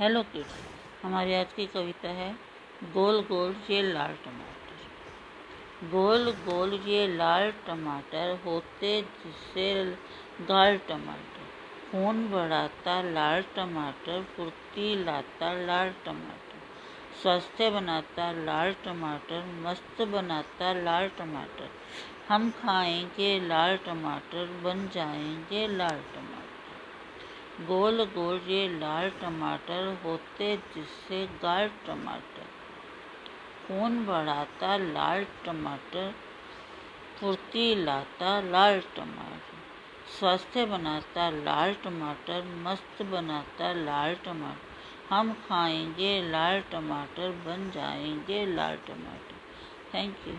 Hello kids हमारी आज की कविता है, गोल गोल ये लाल टमाटर। गोल गोल ये लाल टमाटर होते जिससे गाल टमाटर। खून बढ़ाता लाल टमाटर, फुर्ती लाता लाल टमाटर। स्वास्थ्य बनाता लाल टमाटर, मस्त बनाता लाल टमाटर। हम खाएँगे लाल टमाटर, बन जाएँगे लाल टमाटर। गोल गोल ये लाल टमाटर होते जिससे गाल टमाटर। खून बढ़ाता लाल टमाटर, फुर्ती लाता लाल टमाटर। स्वास्थ्य बनाता लाल टमाटर, मस्त बनाता लाल टमाटर। हम खाएँगे लाल टमाटर, बन जाएँगे लाल टमाटर। Thank you